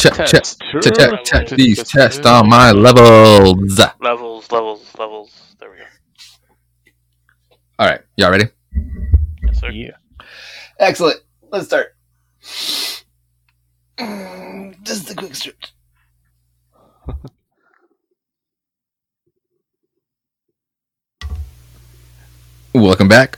check, check, Test. check, check, check Test. these tests on my levels. Levels, levels, levels. There we go. All right, y'all ready? Yes, sir. Yeah. Excellent. Let's start. Just a quick stretch. Welcome back.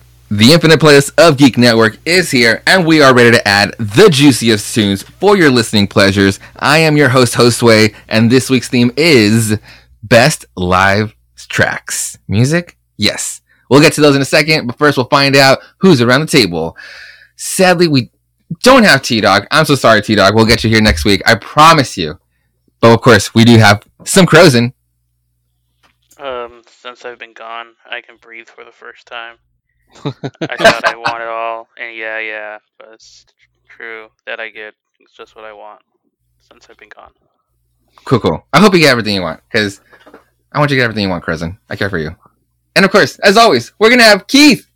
Infinite Playlist of Geek Network is here, and we are ready to add the juiciest tunes for your listening pleasures. I am your host, Josue, and this week's theme is Best Live Tracks. Music? Yes. We'll get to those in a second, but first we'll find out who's around the table. Sadly, we don't have T Dog. I'm so sorry, T Dog. We'll get you here next week. I promise you. But of course, we do have some Crozen. Um, since I've been gone, I can breathe for the first time. I thought I want it all, and yeah, yeah, but it's true that I get it's just what I want since I've been gone. Cool, cool. I hope you get everything you want, because I want you to get everything you want, Crozen. I care for you. And of course, as always, we're gonna have Keith.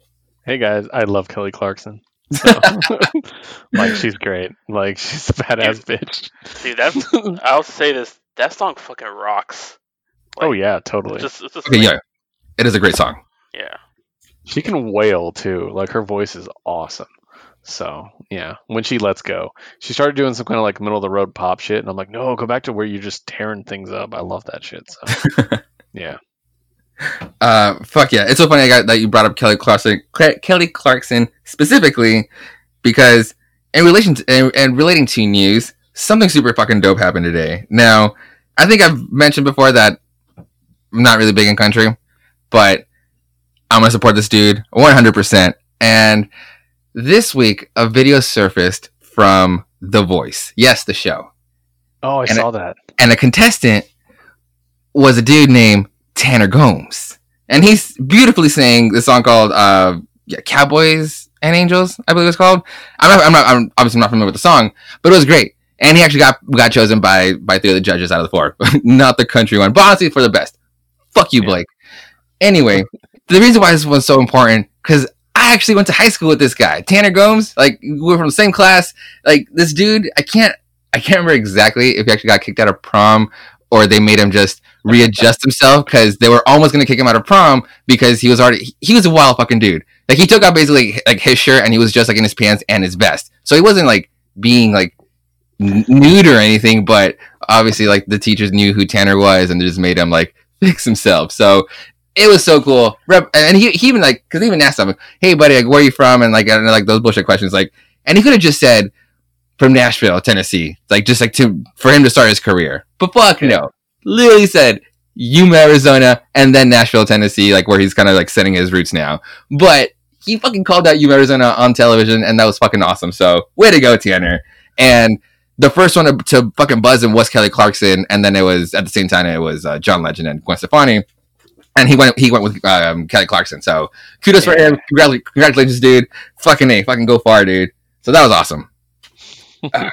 Hey guys, I love Kelly Clarkson. So, like she's great. Like she's a badass bitch. Dude, that's I'll say this: that song fucking rocks. oh yeah, totally. It's just, it's just Okay, like- yeah, it is a great song. She can wail too. Like her voice is awesome. So yeah, when she lets go, she started doing some kind of like middle of the road pop shit, and I'm like, no, go back to where you're just tearing things up. I love that shit. So yeah, Uh, fuck yeah! It's so funny I got, that you brought up Kelly Clarkson, Cla- Kelly Clarkson specifically because in relation to and, and relating to news, something super fucking dope happened today. Now, I think I've mentioned before that I'm not really big in country, but I'm gonna support this dude 100. percent And this week, a video surfaced from The Voice. Yes, the show Oh, I And saw that. and a contestant was a dude named Tanner Gomes, and he's beautifully sang the song called uh, yeah, "Cowboys and Angels," I believe it's called. I'm not, I'm not, I'm obviously not familiar with the song, but it was great, and he actually got got chosen by by three of the judges out of the four, not the country one, but honestly for the best. Fuck you, Yeah. Blake. Anyway, the reason why this one's so important because I actually went to high school with this guy, Tanner Gomes. Like we were from the same class. Like this dude, I can't I can't remember exactly if he actually got kicked out of prom or they made him just readjust himself because they were almost gonna kick him out of prom because he was already he was a wild fucking dude. Like he took out basically like his shirt and he was just like in his pants and his vest. So he wasn't like being like nude or anything, but obviously like the teachers knew who Tanner was and they just made him like fix himself. So it was so cool. Rep- and he, he even like because he even asked him, "Hey buddy, like where are you from?" and like I don't know, like those bullshit questions. Like, and he could have just said from Nashville, Tennessee, like just like to for him to start his career. But fuck no, literally said Yuma, Arizona, and then Nashville, Tennessee, like where he's kind of like setting his roots now. But he fucking called out Yuma, Arizona on television, and that was fucking awesome. So way to go, Tanner. And the first one to, to fucking buzz him was Kelly Clarkson, and then it was at the same time it was uh, John Legend and Gwen Stefani. And he went he went with um, Kelly Clarkson. So kudos for him. Congratu- Congratulations, dude. Fucking A. Fucking go far, dude. So that was awesome. Uh,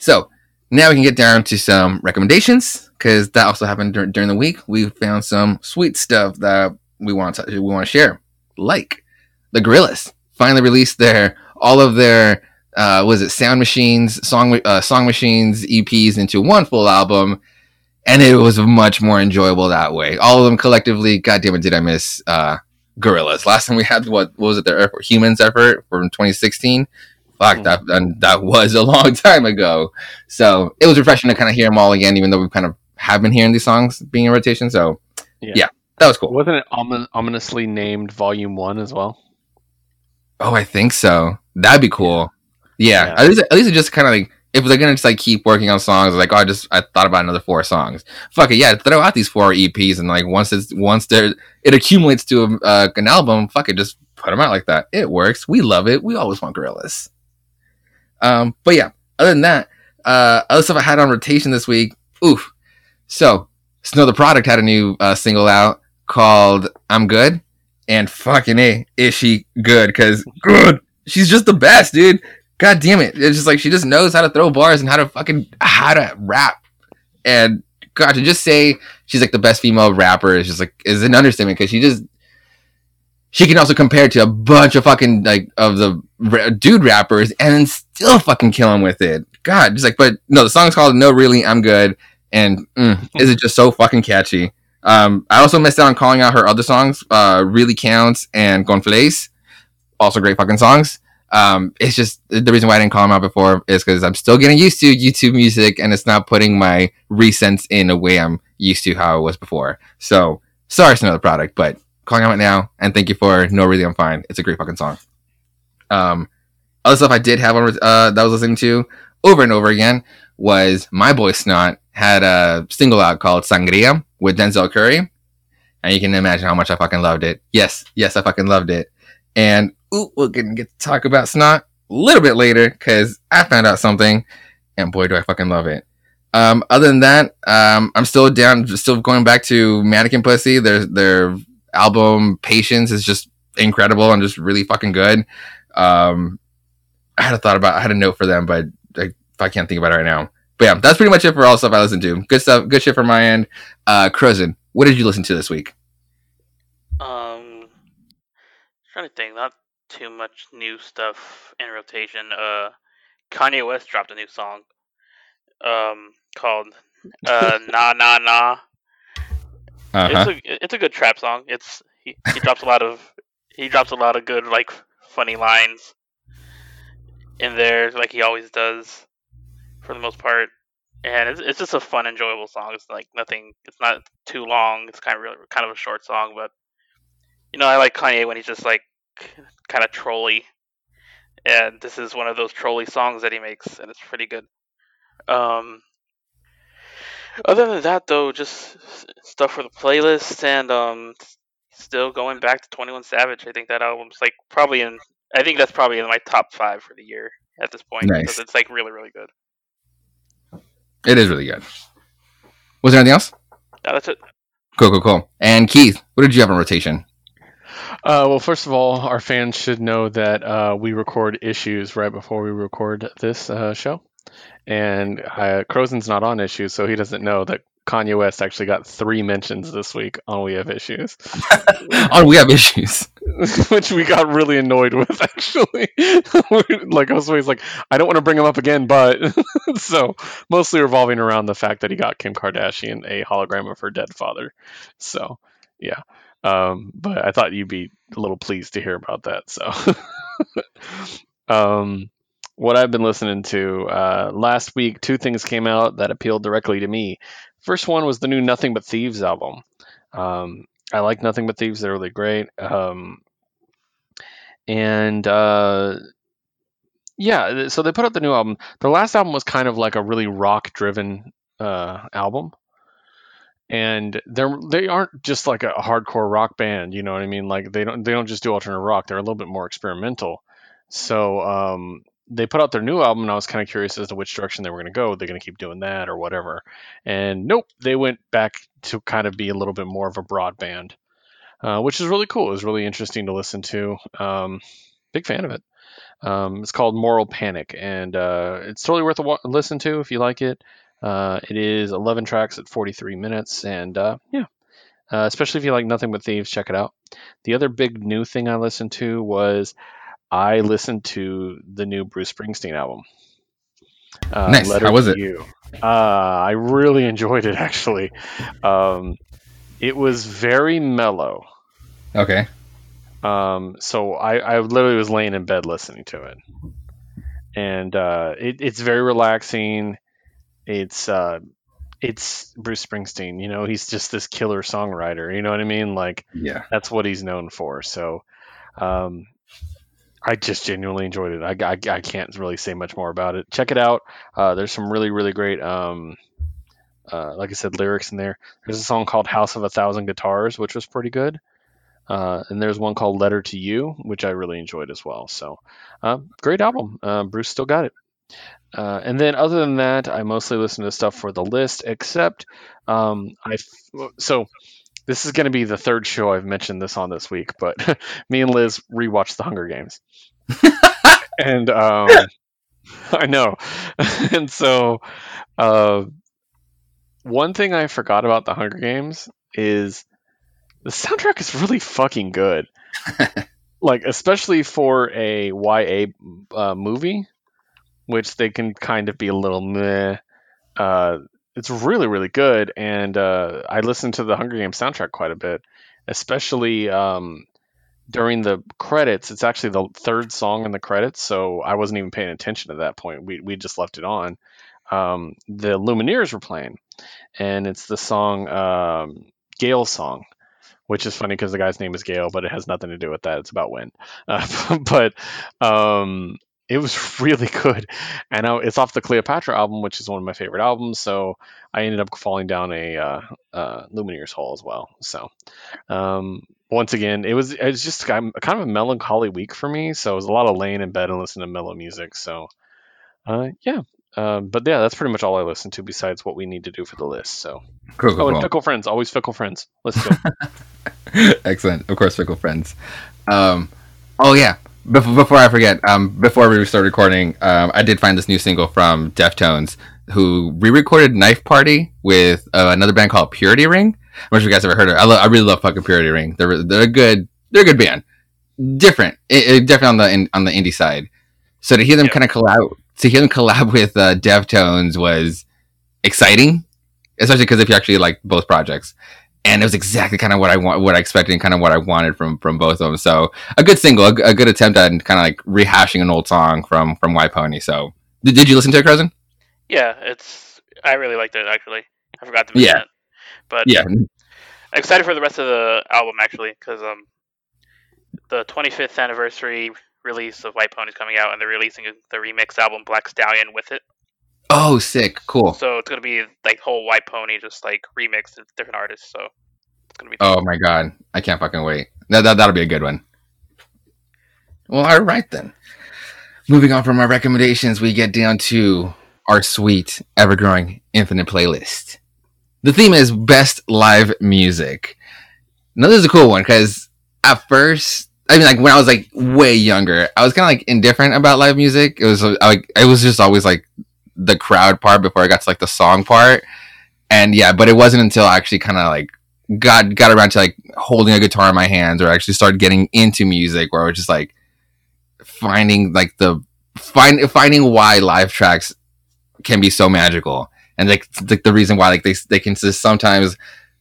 so now we can get down to some recommendations because that also happened dur- during the week. We found some sweet stuff that we want to we want to share, like the Gorillaz finally released their all of their uh, was it sound machines song uh, song machines EPs into one full album, and it was much more enjoyable that way. All of them collectively. God damn it, did I miss uh, Gorillaz? Last time we had what, what was it? Their effort, Humans effort from 2016. Fuck that, and that was a long time ago. So it was refreshing to kind of hear them all again, even though we kind of have been hearing these songs being in rotation. So Yeah. yeah that was cool. Wasn't it omin- ominously named Volume One as well? Oh, I think so. That'd be cool. Yeah, Yeah. at least at least it just kind of like if they're gonna just like keep working on songs, like oh, I just I thought about another four songs. Fuck it, yeah, throw out these four EPs and like once it's once there it accumulates to a, uh, an album, fuck it, just put them out like that. It works. We love it. We always want Gorillaz. Um, but yeah, other than that, uh, other stuff I had on rotation this week. Oof. So Snow Tha Product had a new uh, single out called "I'm Good," and fucking a is she good? Because good, she's just the best, dude. God damn it! It's just like she just knows how to throw bars and how to fucking how to rap. And God, to just say she's like the best female rapper is just like is an understatement because she just she can also compare to a bunch of fucking like of the ra- dude rappers and still fucking kill him with it. God, just like, but no, the song's called No Really, I'm Good. And mm, is it just so fucking catchy? Um, I also missed out on calling out her other songs, uh, Really Counts and Gonflace. Also great fucking songs. Um, it's just the reason why I didn't call them out before is because I'm still getting used to YouTube music and it's not putting my recents in a way I'm used to how it was before. So sorry it's another product, but calling him out now and thank you for No Really I'm Fine. It's a great fucking song. Um, other stuff I did have on uh, that I was listening to over and over again was my boy Snot had a single out called Sangria with Denzel Curry. And you can imagine how much I fucking loved it. Yes, yes, I fucking loved it. And ooh, we're gonna get to talk about Snot a little bit later because I found out something, and boy, do I fucking love it. Um, other than that, um, I'm still down, still going back to Mannequin Pussy. Their their album Patience is just incredible and just really fucking good. Um, I had a thought about, I had a note for them, but I, I can't think about it right now. But yeah, that's pretty much it for all stuff I listened to. Good stuff, good shit from my end. Uh, what did you listen to this week? Um, trying to think, not too much new stuff in rotation. Uh, Kanye West dropped a new song, um, called uh Nah Nah Nah. Uh-huh. It's a it's a good trap song. It's he, he drops a lot of he drops a lot of good like funny lines in there, like he always does, for the most part. And it's, it's just a fun, enjoyable song. It's like nothing. It's not too long. It's kind of really, kind of a short song, but you know, I like Kanye when he's just like kind of trolly, and this is one of those trolly songs that he makes, and it's pretty good. Um, other than that, though, just stuff for the playlist, and um, still going back to Twenty One Savage. I think that album's like probably in. I think that's probably in my top five for the year at this point Nice. because it's like really, really good. It is really good. Was there anything else? Yeah, that's it. Cool, cool, cool. And Keith, what did you have in rotation? Uh, well, first of all, our fans should know that uh, we record issues right before we record this uh, show. And uh, Crozen's not on issues, so he doesn't know that Kanye West actually got three mentions this week on We Have Issues, on we have issues. which we got really annoyed with, actually. like, I was always like, I don't want to bring him up again, but. so, mostly revolving around the fact that he got Kim Kardashian a hologram of her dead father. So, yeah. Um, but I thought you'd be a little pleased to hear about that. So, um, what I've been listening to uh, last week, two things came out that appealed directly to me. First one was the new Nothing But Thieves album. Um, I like Nothing But Thieves; they're really great. Um, and uh, yeah, so they put out the new album. The last album was kind of like a really rock-driven uh, album and they're they aren't just like a hardcore rock band you know what i mean? Like they don't they don't just do alternate rock. They're a little bit more experimental. So um they put out their new album and i was kind of curious as to which direction they were going to go. They're going to keep doing that or whatever? And nope they went back to kind of be a little bit more of a broad band uh, which is really cool. It was really interesting to listen to. Um big fan of it. Um, it's called moral panic and uh, it's totally worth a wa- listen to if you like it uh, it is 11 tracks at 43 minutes, and uh, yeah, uh, especially if you like Nothing But Thieves, check it out. The other big new thing I listened to was I listened to the new Bruce Springsteen album. Uh, Nice. Letter How was it? You. Uh, I really enjoyed it actually. Um, it was very mellow. Okay. Um, so I, I literally was laying in bed listening to it, and uh, it, it's very relaxing. It's uh, it's Bruce Springsteen. You know, he's just this killer songwriter. You know what I mean? Like Yeah. that's what he's known for. So, um, I just genuinely enjoyed it. I, I, I can't really say much more about it. Check it out. Uh, there's some really really great. Um, uh, like I said, lyrics in there. There's a song called "House of a Thousand Guitars," which was pretty good. Uh, and there's one called "Letter to You," which I really enjoyed as well. So, uh, great album. Uh, Bruce still got it. Uh, and then other than that, I mostly listen to stuff for the list, except um, I. So this is going to be the third show I've mentioned this on this week, but me and Liz rewatched The Hunger Games, and um, I know, and so uh, one thing I forgot about The Hunger Games is the soundtrack is really fucking good. like especially for a YA uh, movie, which they can kind of be a little meh. Uh, it's really really good, and uh, I listened to the Hunger Games soundtrack quite a bit, especially um, during the credits. It's actually the third song in the credits, so I wasn't even paying attention at that point. We we just left it on. Um, the Lumineers were playing, and it's the song um, song which is funny because the guy's name is Gale, but it has nothing to do with that. It's about wind. Uh, but um, it was really good, and I, it's off the Cleopatra album, which is one of my favorite albums. So I ended up falling down a uh, uh, Lumineers hole as well. So um, once again, it was it was just kind of a melancholy week for me. So it was a lot of laying in bed and listening to mellow music. So uh, yeah, uh, but yeah, that's pretty much all I listen to besides what we need to do for the list. So, cool, cool, oh, and cool. fickle friends, always fickle friends. Let's go. Excellent, of course, fickle friends. Um, oh yeah, before, before I forget, um, before we start recording, um, I did find this new single from Deftones, who re-recorded "Knife Party" with uh, another band called Purity Ring. I'm not sure if you guys ever heard of. It. I, lo- I really love fucking Purity Ring. They're they're a good they're a good band. Different, it, it, definitely on the in, on the indie side. So to hear them Yeah. kind of collab to hear them collab with uh, Deftones was exciting, especially because if you actually like both projects, and it was exactly kind of what I want, what I expected, and kind of what I wanted from from both of them. So a good single, a good attempt at kind of like rehashing an old song from from White Pony. So did, did you listen to it, Cousin? Yeah, it's. I really liked it actually. I forgot to mention Yeah. it, but Yeah, excited for the rest of the album actually because um, the 25th anniversary release of White Pony is coming out, and they're releasing the remix album Black Stallion with it. Oh, sick, cool. So it's gonna be like whole White Pony just like remixed with different artists. So it's gonna be. Oh my god, I can't fucking wait. That, that that'll be a good one. Well, all right then. Moving on from our recommendations, we get down to our sweet, ever-growing, infinite playlist. The theme is best live music. Now this is a cool one because at first, I mean, like when I was like way younger, I was kind of like indifferent about live music. It was like it was just always like the crowd part before I got to like the song part. And yeah, but it wasn't until I actually kind of like got got around to like holding a guitar in my hands or actually started getting into music where I was just like finding like the find finding why live tracks can be so magical and like the, the reason why like they they can just sometimes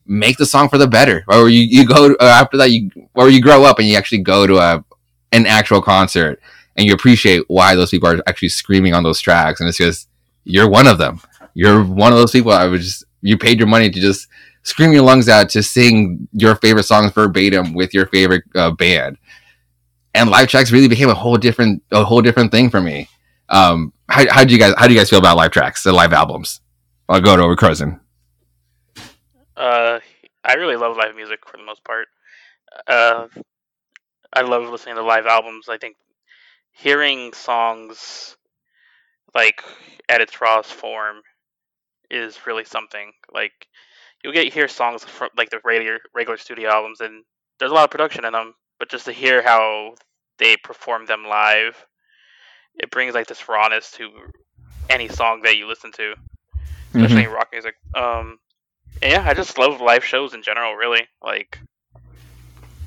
make the song for the better or you you go uh, after that you or you grow up and you actually go to a an actual concert and you appreciate why those people are actually screaming on those tracks and it's just you're one of them. You're one of those people i would just you paid your money to just scream your lungs out to sing your favorite songs verbatim with your favorite uh, band. And live tracks really became a whole different a whole different thing for me. Um how, how do you guys how do you guys feel about live tracks the live albums? I'll go to over Uh, I really love live music for the most part. Uh, I love listening to live albums. I think hearing songs like at its rawest form is really something. Like you'll get hear songs from like the regular regular studio albums, and there's a lot of production in them. But just to hear how they perform them live, it brings like this rawness to any song that you listen to especially in rock music. Um, yeah, I just love live shows in general. Really, like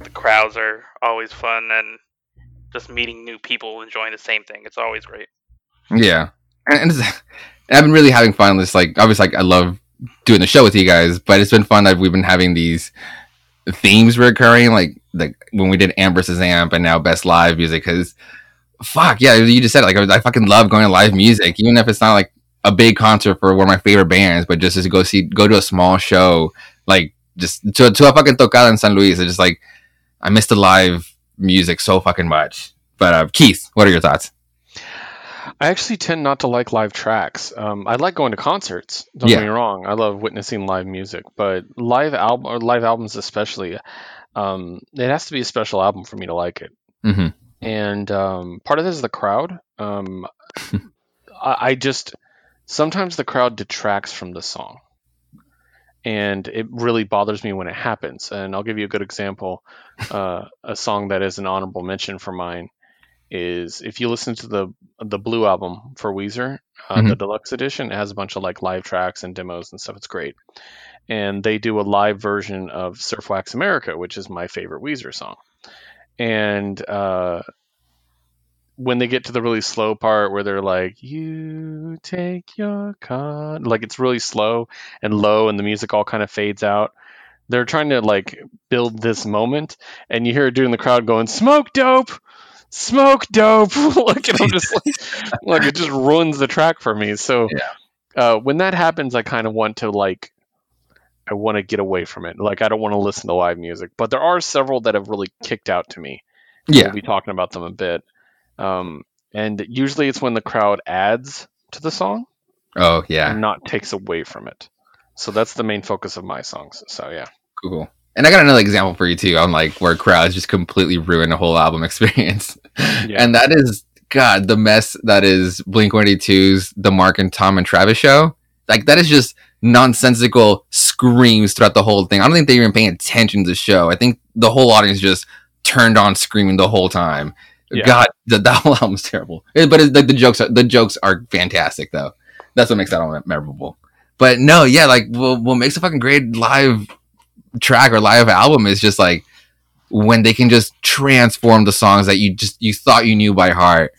the crowds are always fun, and just meeting new people enjoying the same thing. It's always great. Yeah, and, and I've been really having fun. This like obviously, like I love doing the show with you guys, but it's been fun that we've been having these themes recurring, like like when we did versus Amp, and now Best Live Music. Because fuck yeah, you just said it, like I, I fucking love going to live music, even if it's not like a big concert for one of my favorite bands, but just to go see, go to a small show, like just to to a fucking tocada in San Luis. It's just like I miss the live music so fucking much. But uh, Keith, what are your thoughts? I actually tend not to like live tracks. Um, I like going to concerts. Don't Yeah. get me wrong. I love witnessing live music, but live album or live albums especially, um, it has to be a special album for me to like it. Mhm. And um, part of this is the crowd. Um, I, I just sometimes the crowd detracts from the song, and it really bothers me when it happens. And I'll give you a good example. Uh, a song that is an honorable mention for mine is if you listen to the the Blue album for Weezer, uh, the deluxe edition, it has a bunch of like live tracks and demos and stuff. It's great, and they do a live version of Surf Wax America, which is my favorite Weezer song, and uh, when they get to the really slow part where they're like, "You take your con," like it's really slow and low, and the music all kind of fades out. They're trying to like build this moment, and you hear a dude in the crowd going, "Smoke dope." Smoke dope, like and I'm just like, like it just ruins the track for me. So, uh, when that happens, I kind of want to like I want to get away from it. Like I don't want to listen to live music, but there are several that have really kicked out to me. Yeah. We'll be talking about them a bit. Um, and usually it's when the crowd adds to the song Oh yeah. and not takes away from it. So that's the main focus of my songs. So yeah. Cool. And I got another example for you too on like where crowds just completely ruin the whole album experience. Yeah. And that is God, the mess that is Blink 182's The Mark and Tom and Travis show. Like that is just nonsensical screams throughout the whole thing. I don't think they're even paying attention to the show. I think the whole audience just turned on screaming the whole time. Yeah. God, the, that whole album's terrible. Eh, But like the jokes, are, the jokes are fantastic though. That's what makes that album memorable. But no, yeah, like what, what makes a fucking great live track or live album is just like when they can just transform the songs that you just you thought you knew by heart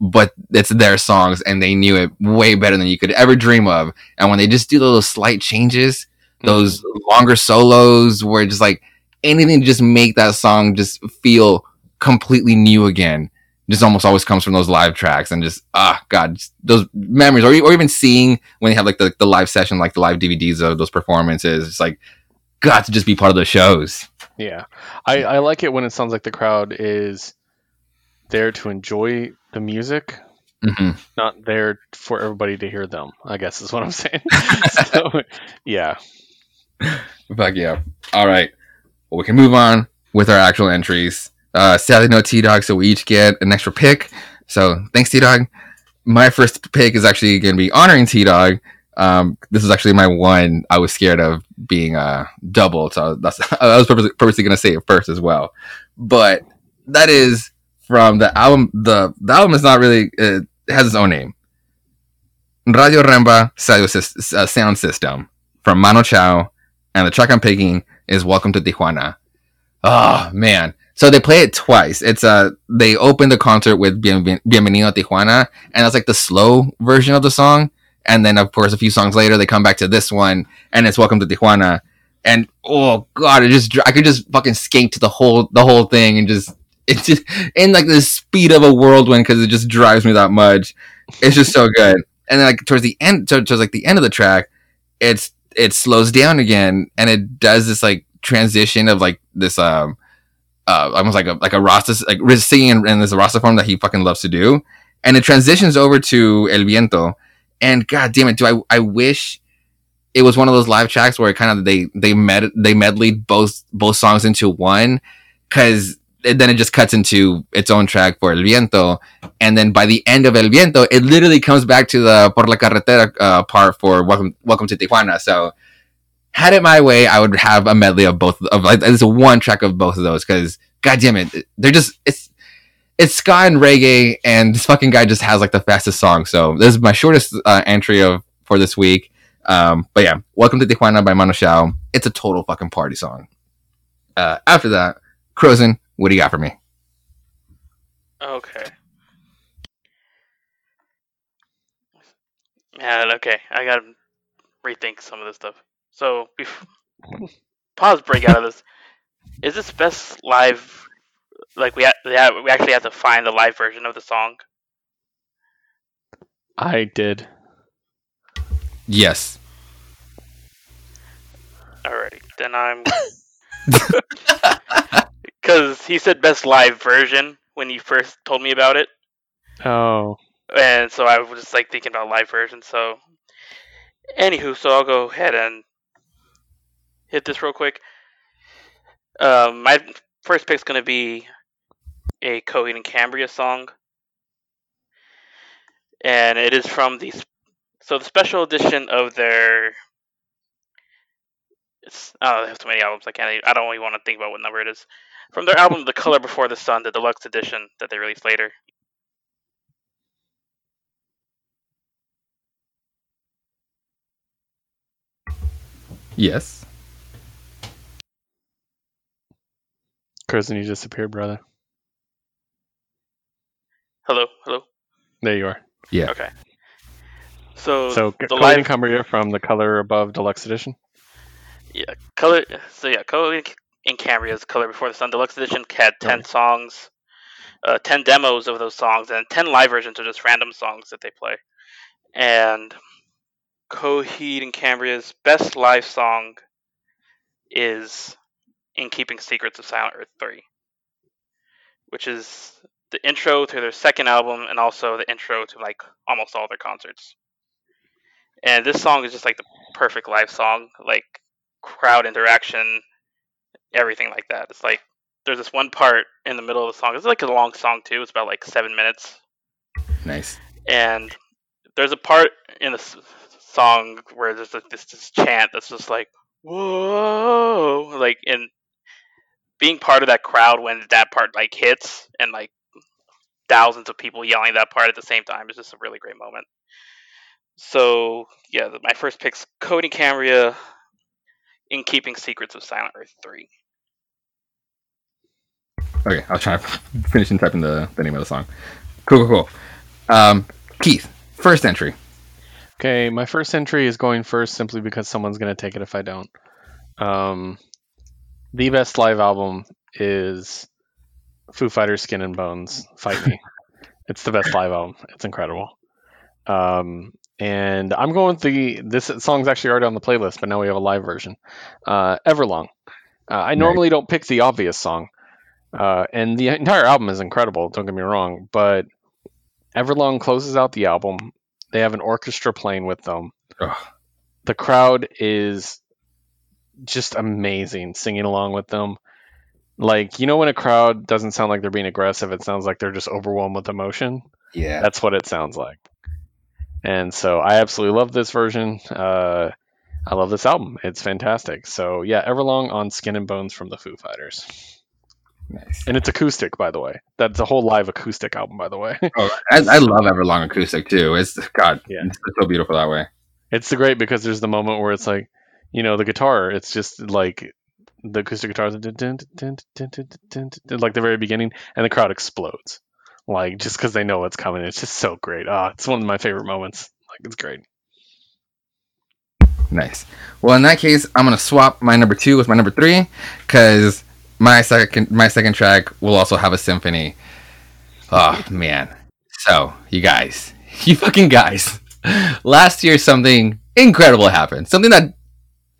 but it's their songs and they knew it way better than you could ever dream of. And when they just do those slight changes those longer solos where just like anything to just make that song just feel completely new again just almost always comes from those live tracks and just ah god just those memories. Or, or even seeing when they have like the, the live session like the live dvds of those performances it's like got to just be part of the shows Yeah, I, I like it when it sounds like the crowd is there to enjoy the music, hmm not there for everybody to hear them. I guess is what I'm saying. so, yeah, Fuck yeah. All right. Well, we can move on with our actual entries. Uh, sadly, no T Dog, so we each get an extra pick. So thanks, T Dog. My first pick is actually going to be honoring T Dog. Um, this is actually my one I was scared of being uh, double, so that's I was purposely, purposely going to say it first as well. But that is from the album. The the album is not really it has its own name. Radio Bemba uh, Sound System from Manu Chao and the track I'm picking is "Welcome to Tijuana." Oh man! So they play it twice. It's uh they open the concert with Bien- "Bienvenido a Tijuana," and that's like the slow version of the song. And then of course a few songs later they come back to this one, and it's "Welcome to Tijuana." And oh god, it just I could just fucking skate to the whole the whole thing and just it's just in like the speed of a whirlwind because it just drives me that much. It's just so good. And then like towards the end, towards like the end of the track, it's it slows down again and it does this like transition of like this um uh almost like a like a Rasta like singing in, in this Rasta form that he fucking loves to do, and it transitions over to El Viento, and god damn it, do I I wish it was one of those live tracks where kind of they they med they medleyed both both songs into one, because then it just cuts into its own track for El Viento, and then by the end of El Viento, it literally comes back to the Por la Carretera uh, part for Welcome Welcome to Tijuana. So had it my way, I would have a medley of both of like it's one track of both of those because god damn it, they're just it's it's ska and reggae, and this fucking guy just has like the fastest song. So this is my shortest uh, entry of for this week. Um, but yeah, Welcome to Tijuana by Manu Chao. It's a total fucking party song. Uh, after that, Crozen, what do you got for me? Okay. Man, okay. I gotta rethink some of this stuff. So, bef- pause break out of this. Is this best live? Like we ha- we, ha- we actually have to find the live version of the song. I did. Yes. Alrighty, then I'm. Because he said best live version when he first told me about it, Oh, and so I was just like thinking about live version. So, anywho, so I'll go ahead and hit this real quick. Um, my first pick's gonna be a Coheed and Cambria song, and it is from the so the special edition of their. It's oh, they have so many albums. I can't. even- I don't even want to think about what number it is. From their album, The Color Before the Sun, the deluxe edition that they released later. Yes. Kirsten, you disappeared, brother. Hello, hello. There you are. Yeah. Okay. So, So the Coheed live and Cambria from the Color Above Deluxe Edition. Yeah, color. So yeah, color in Cambria's Color Before the Sun Deluxe Edition had ten Right. songs, uh, ten demos of those songs, and ten live versions of just random songs that they play. And Coheed and Cambria's best live song is "In Keeping Secrets of Silent Earth 3," which is the intro to their second album and also the intro to like almost all their concerts. And this song is just like the perfect live song, like crowd interaction, everything like that. It's like there's this one part in the middle of the song. It's like a long song too. It's about like seven minutes, Nice. and there's a part in the song where there's like this, this chant that's just like whoa, like and being part of that crowd when that part like hits and like thousands of people yelling that part at the same time is just a really great moment. So yeah, the- my first pick's Coheed and Cambria in Keeping Secrets of Silent Earth 3. Okay, I'll try to finish and typing the, the name of the song. Cool, cool, cool. Um, Keith, first entry. Okay, my first entry is going first simply because someone's going to take it if I don't. Um, the best live album is Foo Fighters Skin and Bones Fight Me. it's the best live album. It's incredible. Um, and I'm going with the this song's actually already on the playlist, but now we have a live version. Uh, Everlong. Uh, I normally don't pick the obvious song, uh, and the entire album is incredible. Don't get me wrong, but Everlong closes out the album. They have an orchestra playing with them. Ugh. The crowd is just amazing singing along with them. Like, you know, when a crowd doesn't sound like they're being aggressive, it sounds like they're just overwhelmed with emotion. Yeah. That's what it sounds like. And so I absolutely love this version. Uh, I love this album. It's fantastic. So yeah, Everlong on Skin and Bones from the Foo Fighters. Nice. And it's acoustic, by the way. That's a whole live acoustic album, by the way. Oh, I, I love Everlong acoustic too. It's God, Yeah. it's so beautiful that way. It's great because there's the moment where it's like, you know, the guitar. It's just like the acoustic guitar, is dun- dun- dun- dun- dun- dun- dun- like the very beginning, and the crowd explodes, like just because they know what's coming. It's just so great. Ah, it's one of my favorite moments. Like it's great. Nice. Well, in that case, I'm gonna swap my number two with my number three because my second my second track will also have a symphony. Oh man. So you guys, you fucking guys. Last year, something incredible happened. Something that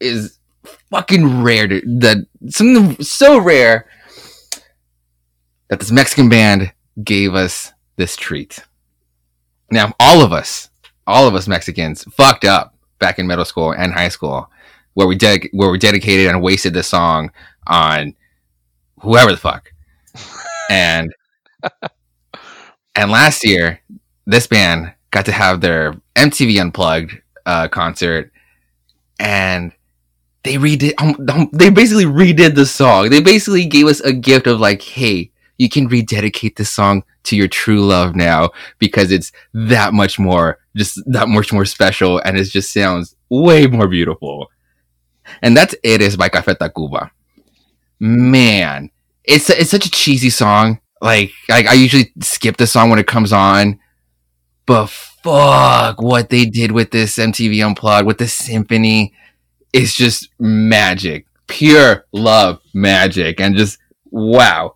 is fucking rare. To, that something so rare that this Mexican band gave us this treat. Now, all of us, all of us Mexicans, fucked up back in middle school and high school, where we dedic- where we dedicated and wasted this song on whoever the fuck. And and last year, this band got to have their MTV Unplugged uh, concert, and they redid. Um, um, they basically redid the song. They basically gave us a gift of like, hey, you can rededicate this song to your true love now because it's that much more, just that much more special, and it just sounds way more beautiful. And that's it is by Café Tacuba. Man, it's it's such a cheesy song. Like, like I usually skip the song when it comes on, but fuck, what they did with this MTV Unplugged with the symphony is just magic, pure love magic, and just wow,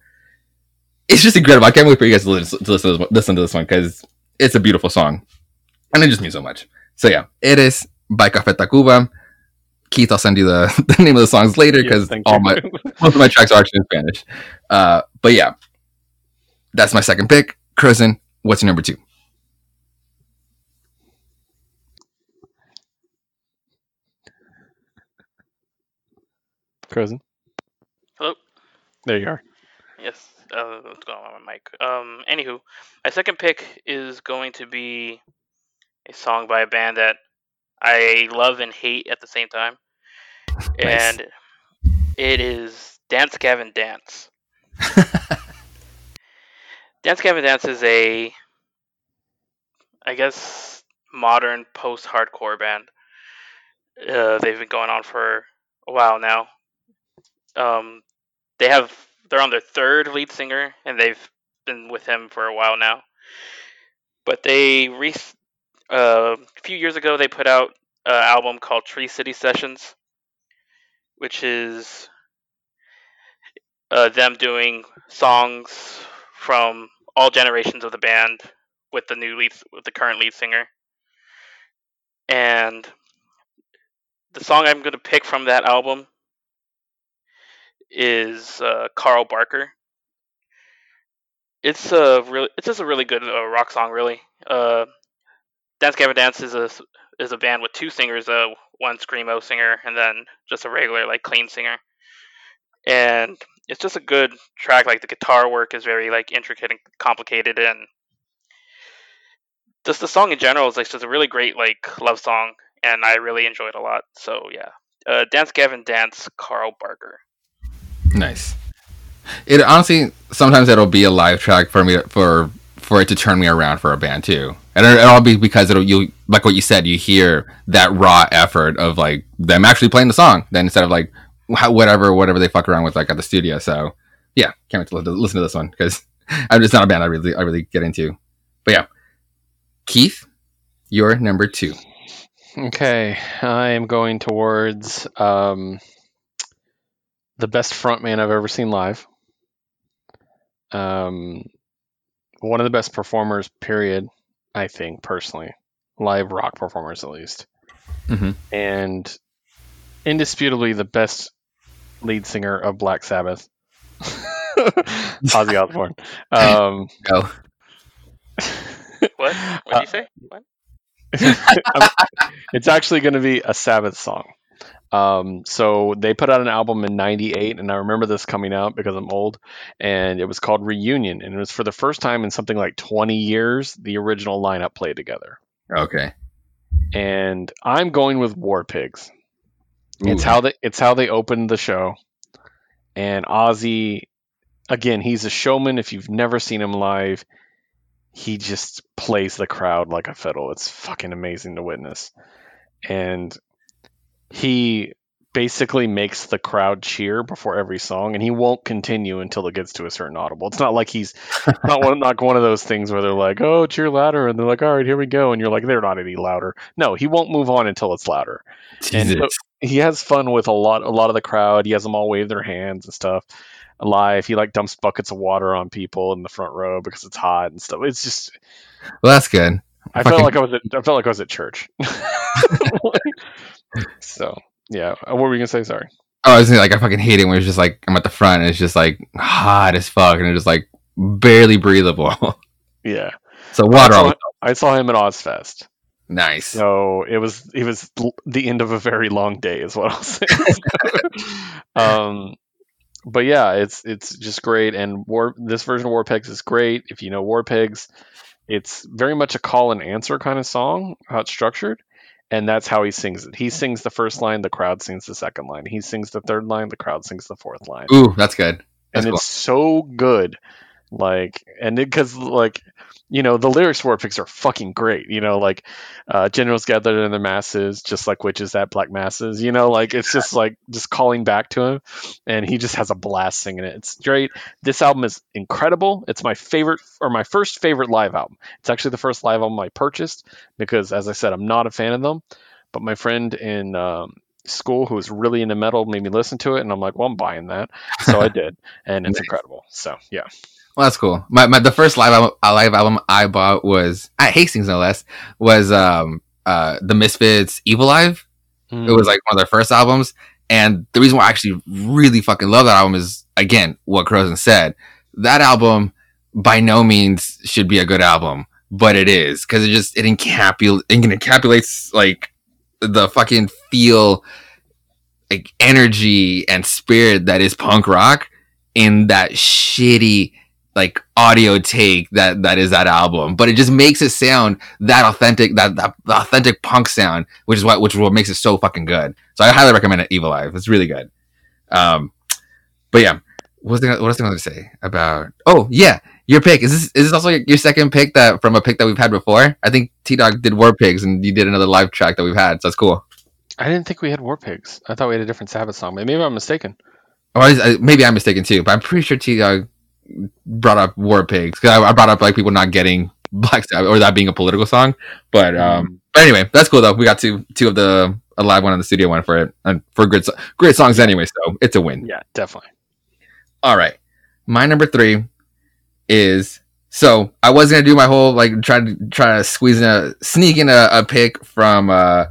it's just incredible. I can't wait for you guys to listen to, listen to, this, listen to this one because it's a beautiful song, and it just means so much. So yeah, it is by Café Tacuba. Keith, I'll send you the, the name of the songs later because thank all you. my most of my tracks are actually in Spanish. Uh, but yeah, that's my second pick. Crozen, what's your number two? Crozen. Hello? There you are. Yes, uh, what's going on with my mic? Um, anywho, my second pick is going to be a song by a band that I love and hate at the same time, and it is Dance Gavin Dance. Dance Gavin Dance is a, I guess, modern post-hardcore band. Uh, they've been going on for a while now. Um, they have they're on their third lead singer, and they've been with him for a while now. But they re- uh, a few years ago they put out an album called Tree City Sessions, which is uh, them doing songs from all generations of the band with the new lead with the current lead singer. And the song I'm going to pick from that album is uh, Carl Barker. It's a really, it's just a really good uh, rock song. Really, uh, Dance Gavin Dance is a is a band with two singers, uh, one screamo singer and then just a regular like clean singer. And it's just a good track. Like the guitar work is very like intricate and complicated, and just the song in general is like just a really great like love song, and I really enjoyed it a lot. So yeah, uh, Dance Gavin Dance, Carl Barker. Nice. It honestly sometimes it'll be a live track for me for for it to turn me around for a band too, and it, will be because it'll you like what you said you hear that raw effort of like them actually playing the song then instead of like whatever whatever they fuck around with like at the studio. So yeah, can't wait to listen to this one because I'm just not a band I really I really get into. But yeah, Keith, you're number two. Okay, I am going towards um, the best frontman I've ever seen live. Um, one of the best performers, period. I think personally, live rock performers at least, mm-hmm. and indisputably the best lead singer of Black Sabbath, Ozzy Osbourne. Um, Go. what? What did you say? What? it's actually going to be a Sabbath song. Um, so they put out an album in '98, and I remember this coming out because I'm old, and it was called Reunion, and it was for the first time in something like 20 years the original lineup played together. Okay. And I'm going with War Pigs. Ooh. It's how they it's how they opened the show, and Ozzy, again, he's a showman. If you've never seen him live, he just plays the crowd like a fiddle. It's fucking amazing to witness. And he basically makes the crowd cheer before every song and he won't continue until it gets to a certain audible. It's not like he's not one not one of those things where they're like, "Oh, cheer louder." And they're like, "All right, here we go." And you're like, "They're not any louder." No, he won't move on until it's louder. Jesus. And so he has fun with a lot a lot of the crowd. He has them all wave their hands and stuff. Live, he like dumps buckets of water on people in the front row because it's hot and stuff. It's just Well, that's good. I Fucking... felt like I was at I felt like I was at church. so yeah, uh, what were you gonna say? Sorry. Oh, I was like, I fucking hate it when it's just like I'm at the front and it's just like hot as fuck and it's just like barely breathable. yeah. So water. I saw, I saw him at Ozzfest. Nice. So it was it was the end of a very long day, is what I'll say. um, but yeah, it's it's just great, and War this version of War Pigs is great. If you know War Pigs, it's very much a call and answer kind of song, how it's structured and that's how he sings it. He sings the first line, the crowd sings the second line. He sings the third line, the crowd sings the fourth line. Ooh, that's good. That's and cool. it's so good. Like, and it because like you know, the lyrics for Pigs are fucking great. You know, like uh, generals gathered in the masses, just like witches at black masses. You know, like it's just like just calling back to him, and he just has a blast singing it. It's great. This album is incredible. It's my favorite or my first favorite live album. It's actually the first live album I purchased because, as I said, I'm not a fan of them. But my friend in um, school who was really into metal made me listen to it, and I'm like, well, I'm buying that. So I did, and it's incredible. So yeah. Well, that's cool. My, my the first live album, live album I bought was at Hastings, no less, was um uh the Misfits Evil Live. Mm. It was like one of their first albums, and the reason why I actually really fucking love that album is again what Crozen said. That album by no means should be a good album, but it is because it just it it encapsulates like the fucking feel like energy and spirit that is punk rock in that shitty like audio take that that is that album. But it just makes it sound that authentic that, that authentic punk sound which is what which is what makes it so fucking good. So i highly recommend it evil live it's really good. Um but yeah what was the, what was I to say about oh yeah your pick. Is this is this also your second pick that from a pick that we've had before? I think t-dog did war pigs and you did another live track that we've had so that's cool. I didn't think we had war pigs. I thought we had a different sabbath song. Maybe i'm mistaken. Oh, I, maybe i'm mistaken too but i'm pretty sure t-dog brought up war pigs because I, I, brought up like people not getting Black Sabbath or that being a political song. But um, but anyway, that's cool though. We got two two of the a live one and the studio one for it, and for good great songs anyway. So it's a win. Yeah, definitely. All right, my number three is so I was gonna do my whole like try to try to squeeze in a sneak in a, a pick from uh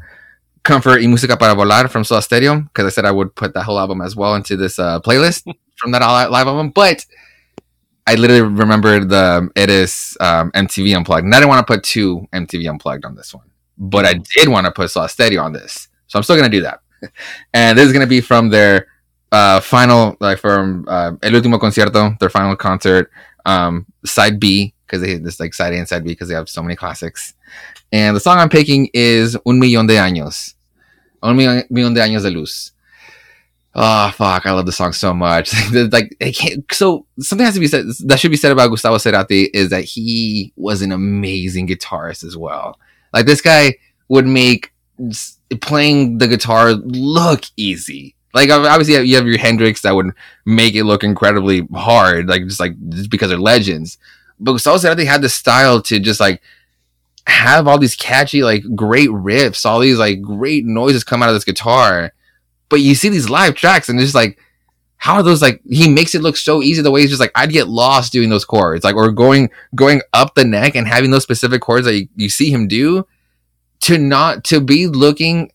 Comfort y Música para Volar from Soda Stereo because I said I would put that whole album as well into this uh, playlist from that live album, but I literally remembered the it is um, MTV Unplugged, and I didn't want to put two MTV Unplugged on this one, but I did want to put Soda Stereo on this, so I'm still gonna do that. and this is gonna be from their uh, final, like from uh, El Último Concierto, their final concert, um, side B because they hit this like side A and side B because they have so many classics. And the song I'm picking is Un Millón de Años. Un millón de Años de Luz. Oh fuck! I love the song so much. like, can't, so something has to be said. That should be said about Gustavo Cerati is that he was an amazing guitarist as well. Like this guy would make playing the guitar look easy. Like obviously you have your Hendrix that would make it look incredibly hard, like just like just because they're legends. But Gustavo Cerati had the style to just like have all these catchy, like great riffs, all these like great noises come out of this guitar. But you see these live tracks and it's just like, how are those like he makes it look so easy the way he's just like I'd get lost doing those chords. Like or going going up the neck and having those specific chords that you, you see him do to not to be looking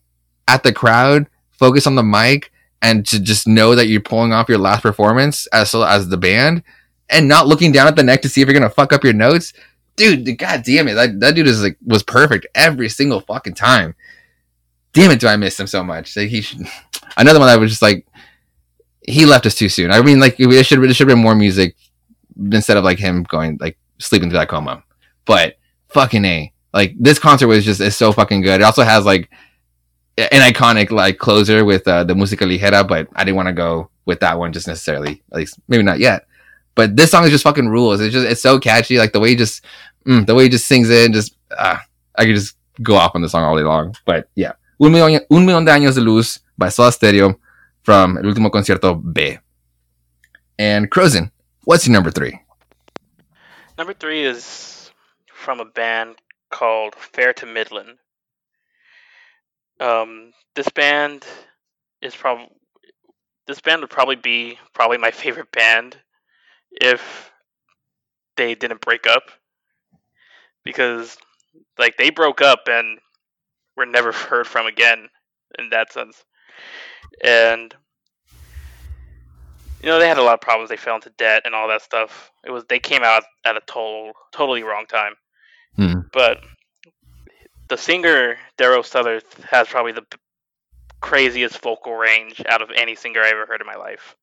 at the crowd, focus on the mic, and to just know that you're pulling off your last performance as as the band and not looking down at the neck to see if you're gonna fuck up your notes dude, god damn it, that, that dude is like was perfect every single fucking time. Damn it, do I miss him so much? Like he should, another one that was just like he left us too soon. I mean, like it should there should have been more music instead of like him going like sleeping through that coma. But fucking a, like this concert was just is so fucking good. It also has like an iconic like closer with uh, the música ligera, but I didn't want to go with that one just necessarily. At least maybe not yet. But this song is just fucking rules. It's just it's so catchy. Like the way he just mm, the way he just sings it, and just uh, I could just go off on the song all day long. But yeah, Un Millón de Años de Luz by Soda Stereo from El Último Concierto B. And Crozen, what's your number three? Number three is from a band called Fair to Midland. Um, this band is probably this band would probably be probably my favorite band if they didn't break up because like they broke up and were never heard from again in that sense and you know they had a lot of problems. They fell into debt and all that stuff. It was they came out at a total totally wrong time. Hmm. but the singer Darroh Sudderth has probably the craziest vocal range out of any singer i ever heard in my life.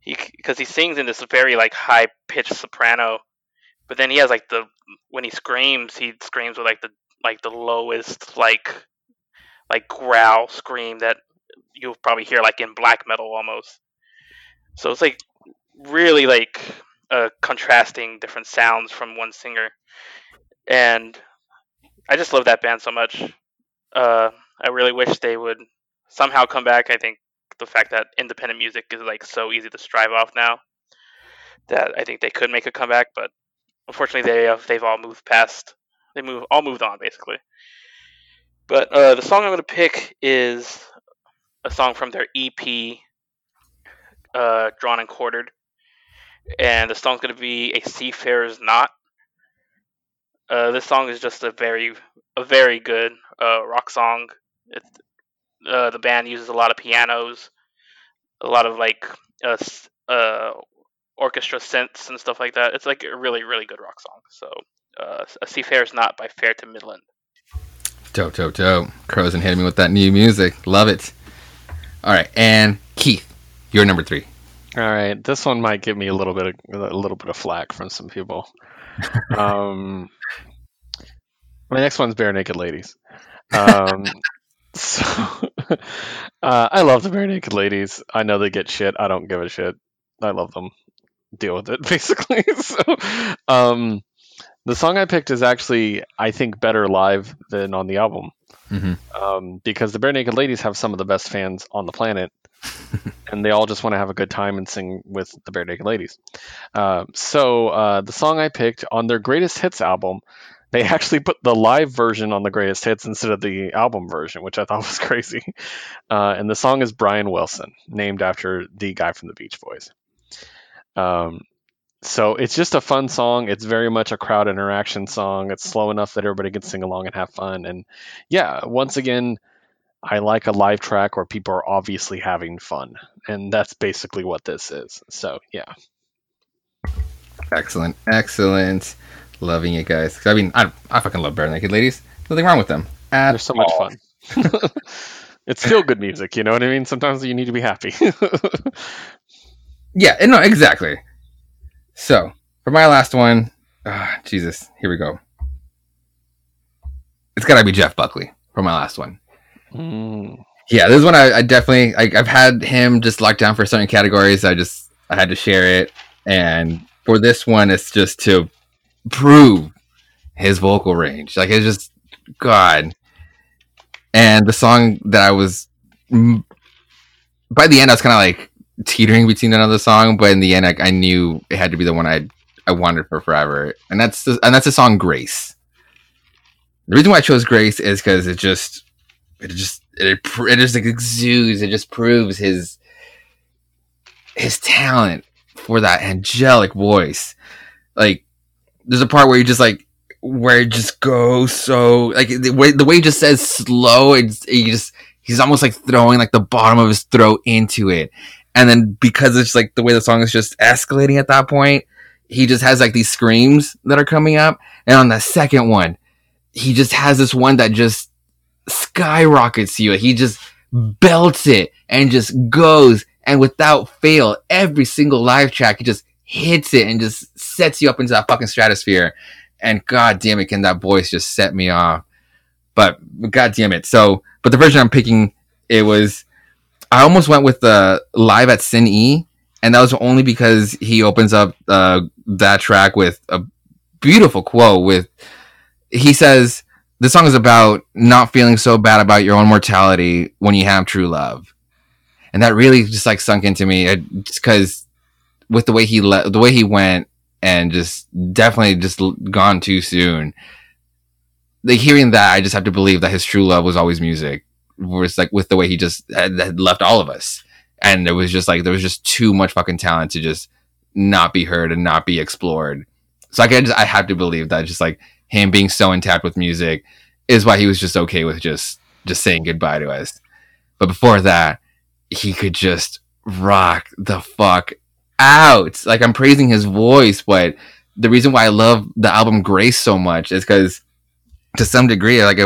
He because he sings in this very like high pitched soprano but then he has like the when he screams he screams with like the like the lowest like like growl scream that you'll probably hear like in black metal almost. So it's like really like uh, contrasting different sounds from one singer. And i just love that band so much. Uh, i really wish they would somehow come back. I think the fact that independent music is like so easy to strive off now that i think they could make a comeback but unfortunately they have they've all moved past they move all moved on basically. But uh, the song i'm to pick is a song from their ep uh, drawn and quartered and the song's going to be a seafarer's knot uh, this song is just a very a very good uh, rock song it's, uh, the band uses a lot of pianos a lot of like uh, uh, orchestra synths and stuff like that. It's like a really, really good rock song. So, uh, A Seafarer's Knot by Fair to Midland. Dope, dope, dope. and hitting me with that new music. Love it. All right, and Keith, you're number three. All right, this one might give me a little bit of a little bit of flack from some people. um, my next one's Barenaked Ladies. Um, so uh, I love the Barenaked Ladies. I know they get shit. I don't give a shit. I love them. Deal with it, basically. so, um, the song I picked is actually, I think, better live than on the album hmm um, because the Barenaked Ladies have some of the best fans on the planet. and they all just want to have a good time and sing with the Barenaked Ladies. Uh, so uh, the song I picked on their greatest hits album, they actually put the live version on the greatest hits instead of the album version, which I thought was crazy. Uh, and the song is Brian Wilson, named after the guy from the Beach Boys. Um, so it's just a fun song. It's very much a crowd interaction song. It's slow enough that everybody can sing along and have fun. And yeah, once again, I like a live track where people are obviously having fun. And that's basically what this is. So yeah. Excellent. Excellent. Loving it, guys. I mean, I, I fucking love Barenaked Ladies. Nothing wrong with them. At They're so much all. fun. it's still good music, you know what I mean? Sometimes you need to be happy. Yeah, no, exactly. So, for my last one, ah, Jesus, here we go. It's got to be Jeff Buckley for my last one. Mm. Yeah, this one I, I definitely I, I've had him just locked down for certain categories. I just I had to share it, and for this one, it's just to prove his vocal range. Like it's just God. And the song that I was by the end, I was kind of like teetering between another song, but in the end, I, I knew it had to be the one I I wanted for forever, and that's the, and that's the song Grace. The reason why I chose Grace is because it just it just it, it just like exudes it just proves his his talent for that angelic voice. Like there's a part where you just like where it just goes so like the way the way he just says slow it's he just he's almost like throwing like the bottom of his throat into it and then because it's like the way the song is just escalating at that point he just has like these screams that are coming up and on the second one he just has this one that just skyrockets you. He just belts it and just goes and without fail, every single live track, he just hits it and just sets you up into that fucking stratosphere. And god damn it, can that voice just set me off? But god damn it. So, but the version I'm picking, it was, I almost went with the live at Sin E, and that was only because he opens up uh, that track with a beautiful quote with, he says, this song is about not feeling so bad about your own mortality when you have true love. And that really just like sunk into me it, just because with the way he le- the way he went and just definitely just gone too soon. Like hearing that i just have to believe that his true love was always music was like with the way he just uh, had, had left all of us and it was just like there was just too much fucking talent to just not be heard and not be explored so I, can just, I have to believe that just like him being so intact with music is why he was just okay with just just saying goodbye to us. But before that, he could just rock the fuck out. Like I'm praising his voice, but the reason why I love the album Grace so much is because to some degree, like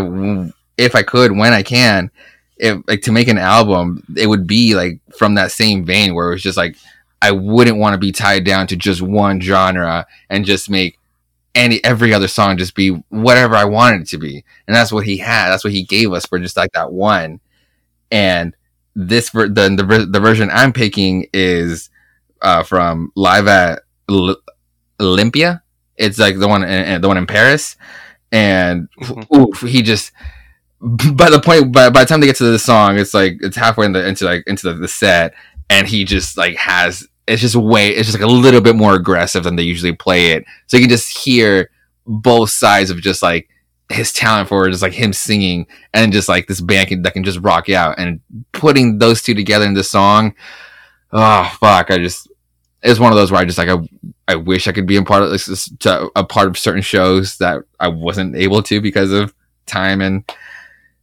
if I could, when I can, if like to make an album, it would be like from that same vein where it was just like I wouldn't want to be tied down to just one genre and just make any every other song just be whatever I wanted it to be. And that's what he had. That's what he gave us for just like that one. And this ver- the the, the version I'm picking is uh, from live at L- Olympia. It's like the one in, the one in Paris. And Mm-hmm. oof, he just by the point by, by the time they get to the song, it's like it's halfway in the, into like into the, the set, and he just like has it's just way it's just like a little bit more aggressive than they usually play it. So you can just hear both sides of just like his talent for just like him singing and just like this band can, that can just rock you out. And putting those two together in this song oh fuck i just it's one of those where i just like i, I wish i could be a part of this a part of certain shows that i wasn't able to because of time and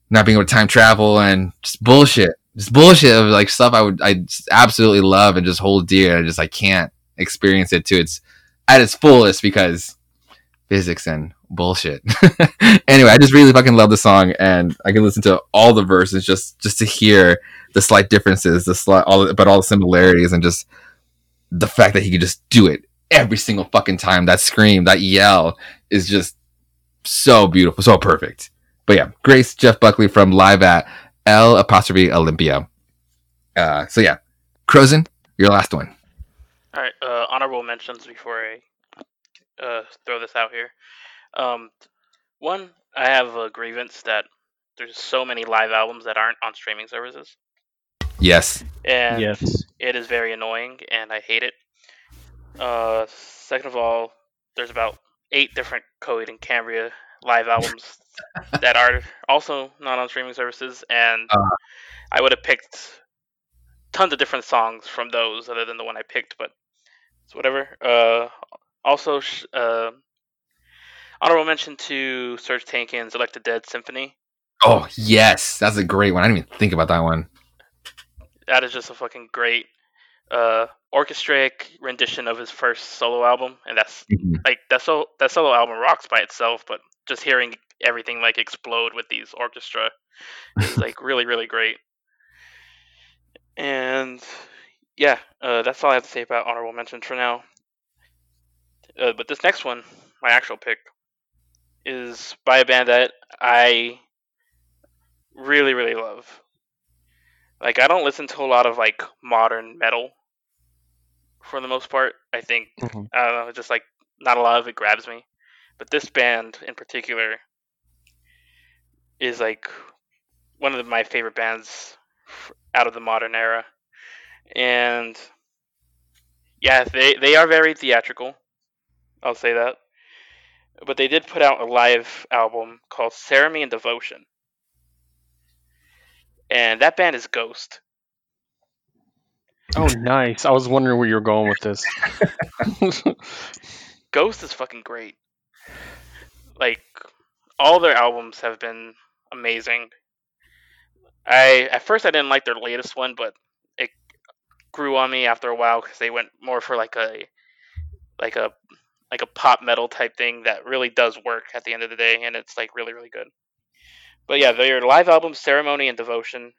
not being able to time travel and just bullshit just bullshit of like stuff I would I absolutely love and just hold dear. I just I can't experience it to its at its fullest because physics and bullshit. anyway, I just really fucking love the song and I can listen to all the verses just just to hear the slight differences, the slight all but all the similarities and just the fact that he could just do it every single fucking time. That scream, that yell is just so beautiful, so perfect. But yeah, Grace Jeff Buckley from Live at L apostrophe Olympia. Uh, so yeah, Crozen, your last one. All right, uh, honorable mentions before I uh, throw this out here. Um, one, I have a grievance that there's so many live albums that aren't on streaming services. Yes. and yes. it is very annoying, and I hate it. Uh, second of all, there's about eight different Coheed and Cambria live albums that are also not on streaming services, and Uh. I would have picked tons of different songs from those other than the one I picked, but it's whatever. Uh, also, sh- uh, honorable mention to Serj Tankian's Elect the Dead Symphony. Oh yes, that's a great one. I didn't even think about that one. That is just a fucking great uh, orchestratic rendition of his first solo album, and that's Mhm. like that so that solo album rocks by itself, but just hearing everything like explode with these orchestra is like really really great. And yeah, uh, that's all I have to say about honorable mentions for now. Uh, but this next one, my actual pick, is by a band that I really really love. Like I don't listen to a lot of like modern metal for the most part. I think Mhm. I don't know, just like not a lot of it grabs me. But this band in particular is like one of my favorite bands out of the modern era. And yeah, they they are very theatrical. I'll say that. But they did put out a live album called Ceremony and Devotion. And that band is Ghost. Oh, nice. I was wondering where you were going with this. Ghost is fucking great. Like all their albums have been amazing. I at first I didn't like their latest one, but it grew on me after a while because they went more for like a like a like a pop metal type thing that really does work at the end of the day, and it's like really really good. But yeah, their live album "Ceremony and Devotion."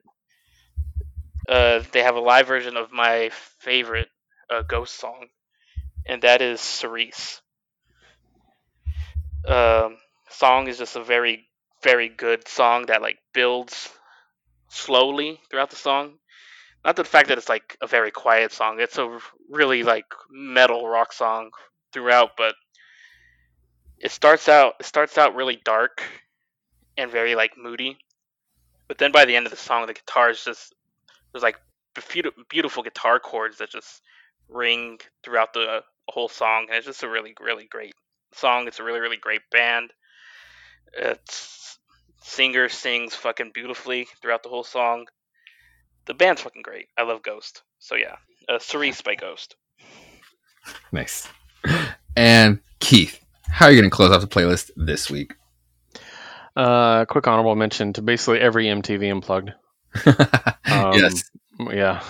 Uh, they have a live version of my favorite uh, Ghost song, and that is "Cirice." Um, song is just a very very good song that like builds slowly throughout the song. Not the fact that it's like a very quiet song it's a really like metal rock song throughout but it starts out it starts out really dark and very like moody but then by the end of the song the guitar is just there's like beautiful, beautiful guitar chords that just ring throughout the whole song and it's just a really really great song. It's a really, really great band. It's singer sings fucking beautifully throughout the whole song. The band's fucking great. I love Ghost. So yeah, uh, Cirice by Ghost. Nice. And Keith, how are you going to close off the playlist this week? Uh, quick honorable mention to basically every MTV unplugged. Um, yes. Yeah,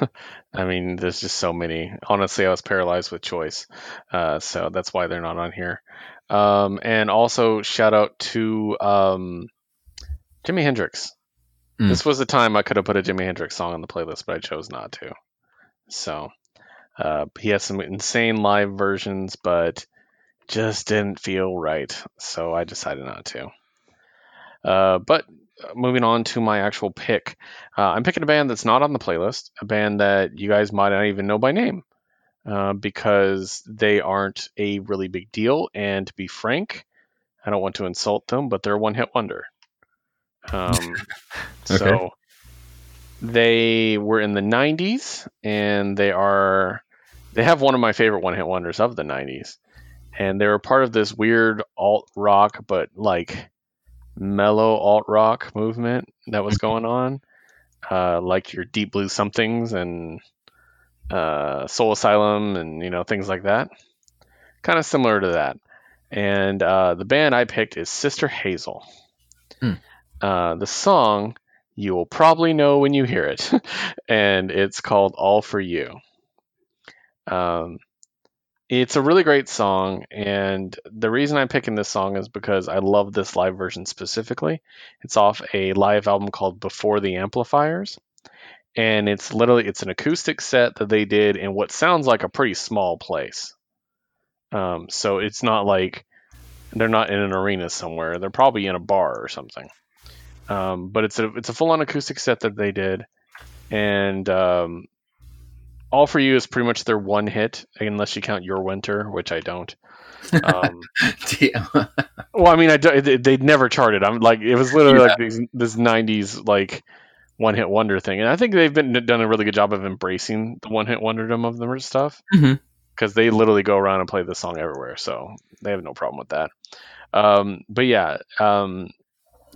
I mean, there's just so many. Honestly, I was paralyzed with choice, uh, so that's why they're not on here. Um, and also shout out to um, Jimi Hendrix. Mm. This was the time I could have put a Jimi Hendrix song on the playlist, but I chose not to. So uh, he has some insane live versions, but just didn't feel right, so I decided not to. Uh, but moving on to my actual pick, uh, I'm picking a band that's not on the playlist, a band that you guys might not even know by name, uh, because they aren't a really big deal. And to be frank, I don't want to insult them, but they're a one-hit wonder. Um, So they were in the 90s, and they are they have one of my favorite one-hit wonders of the 90s, and they were part of this weird alt rock, but like mellow alt rock movement that was going on, uh, like your Deep Blue Somethings and uh, Soul Asylum and you know things like that. Kind of similar to that. And uh, the band I picked is Sister Hazel. Hmm. Uh, the song you will probably know when you hear it, and it's called All for You. Um, it's a really great song, and the reason I'm picking this song is because I love this live version specifically. It's off a live album called Before the Amplifiers, and it's literally it's an acoustic set that they did in what sounds like a pretty small place. Um, so it's not like they're not in an arena somewhere; they're probably in a bar or something. Um, but it's a it's a full on acoustic set that they did, and um, all for you is pretty much their one hit, unless you count Your Winter, which I don't. Um, well, I mean, I they, never charted. I'm like, it was literally like these, this '90s like one hit wonder thing, and I think they've been done a really good job of embracing the one hit wonderdom of their stuff because they literally go around and play this song everywhere, so they have no problem with that. Um, but yeah, um,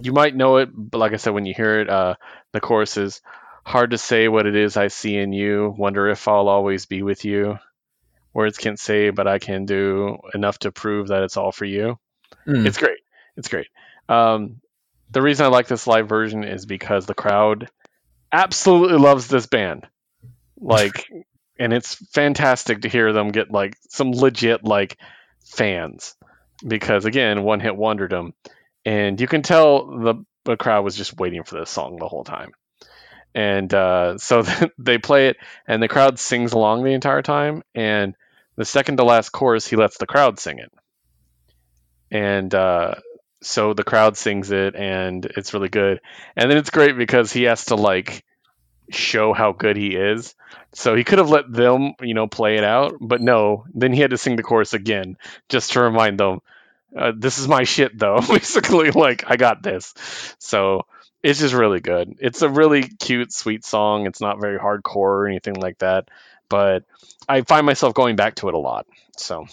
you might know it, but like I said, when you hear it, uh, the chorus is hard to say what it is I see in you. Wonder if I'll always be with you. Words can't say, but I can do enough to prove that it's all for you. Mm. It's great. It's great. Um, the reason I like this live version is because the crowd absolutely loves this band. Like, and it's fantastic to hear them get like some legit like fans because again, one hit wonderdom, and you can tell the the crowd was just waiting for this song the whole time. And uh, so they play it, and the crowd sings along the entire time. And the second to last chorus, he lets the crowd sing it. And uh, so the crowd sings it and it's really good. And then it's great because he has to like show how good he is. So he could have let them you know play it out but no then he had to sing the chorus again just to remind them uh, this is my shit though basically like i got this. So it's just really good it's a really cute sweet song it's not very hardcore or anything like that but i find myself going back to it a lot so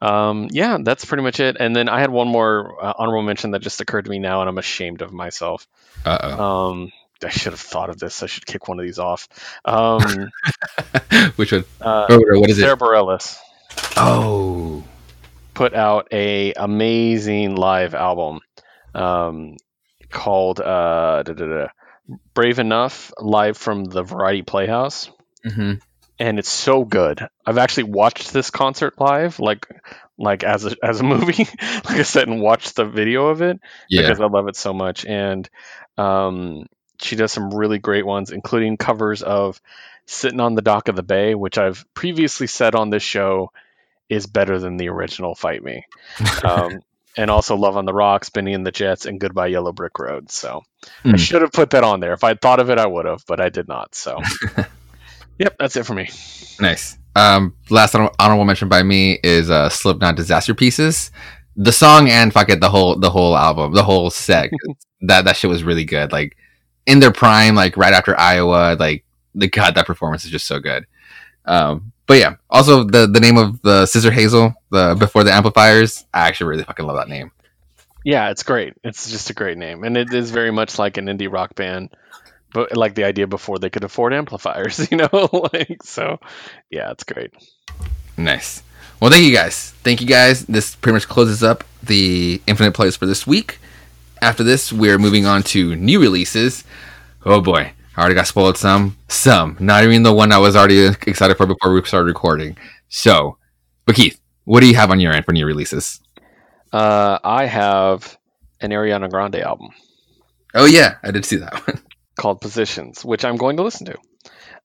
um, yeah, that's pretty much it. And then I had one more uh, honorable mention that just occurred to me now, and I'm ashamed of myself. Uh oh. Um, I should have thought of this. I should kick one of these off. Um, Which one? uh, Oh, what is Sarah it? Bareilles Oh. put out a amazing live album um, called uh, da, da, da, "Brave Enough" live from the Variety Playhouse. hmm and it's so good. I've actually watched this concert live, like like as a as a movie, like I said, and watched the video of it Yeah. because I love it so much. And um, she does some really great ones, including covers of "Sitting on the Dock of the Bay," which I've previously said on this show is better than the original "Fight Me." Um, and also "Love on the Rocks," "Benny and the Jets," and "Goodbye Yellow Brick Road." So I Hmm. should have put that on there. If I'd thought of it, I would have, but I did not. So. Yep, that's it for me. Nice. Um, last honor- honorable mention by me is uh, Slipknot "Disaster Pieces." The song and fuck it, the whole the whole album, the whole set. that that shit was really good. Like in their prime, like right after Iowa, like the god that performance is just so good. Um, but yeah, also the the name of the Sister Hazel, the before the amplifiers. I actually really fucking love that name. Yeah, it's great. It's just a great name, and it is very much like an indie rock band, but like the idea before they could afford amplifiers, you know. like so, yeah, it's great. Nice. Well, thank you guys. Thank you guys. This pretty much closes up the Infinite Plays for this week. After this, we're moving on to new releases. Oh boy, I already got spoiled some. Some. Not even the one I was already excited for before we started recording. So, but Keith, what do you have on your end for new releases? Uh, I have an Ariana Grande album Oh yeah, I did see that one. called Positions, which I'm going to listen to.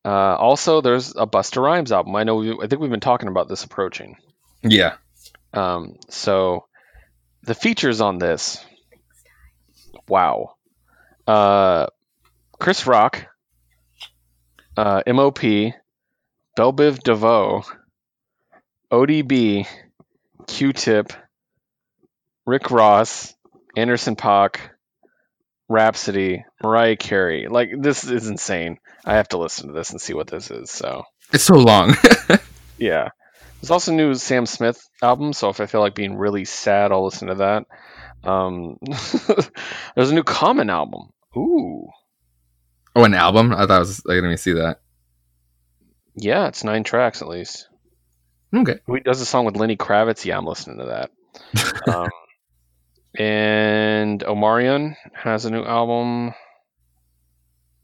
Uh, also, there's a Busta Rhymes album. I know. We, I think we've been talking about this approaching. yeah. Um, so the features on this, wow. Uh, Chris Rock, uh, MOP, Bell Biv DeVoe, ODB, Q-Tip, Rick Ross, Anderson Paak, Rapsody, Mariah Carey. Like this is insane. I have to listen to this and see what this is. So It's so long. yeah. There's also a new Sam Smith album, so if I feel like being really sad, I'll listen to that. Um, there's a new Common album. Ooh, oh, an album? I thought I was I didn't even see that. yeah, it's nine tracks at least. Okay. He does a song with Lenny Kravitz. Yeah, I'm listening to that. um, and Omarion has a new album.